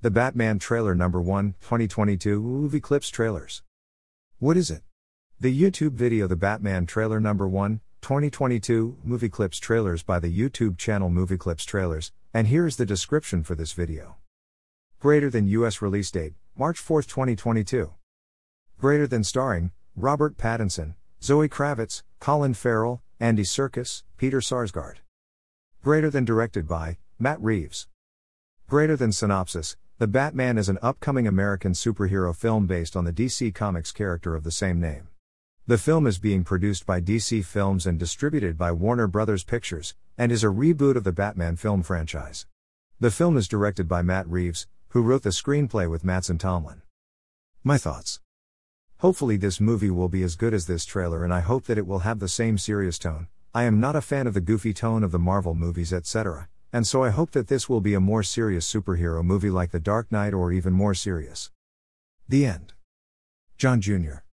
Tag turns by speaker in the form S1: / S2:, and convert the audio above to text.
S1: The Batman Trailer Number 1, 2022 Movie Clips Trailers. What is it? The YouTube video The Batman Trailer Number 1, 2022 Movie Clips Trailers by the YouTube channel Movie Clips Trailers, and here is the description for this video. Greater than US release date, March 4, 2022. Greater than starring Robert Pattinson, Zoe Kravitz, Colin Farrell, Andy Serkis, Peter Sarsgaard. Greater than directed by Matt Reeves. Greater than synopsis the Batman is an upcoming American superhero film based on the DC Comics character of the same name. The film is being produced by DC Films and distributed by Warner Brothers Pictures, and is a reboot of the Batman film franchise. The film is directed by Matt Reeves, who wrote the screenplay with Mattson Tomlin. My thoughts. Hopefully, this movie will be as good as this trailer, and I hope that it will have the same serious tone. I am not a fan of the goofy tone of the Marvel movies, etc and so I hope that this will be a more serious superhero movie like The Dark Knight or even more serious. The end. John Jr.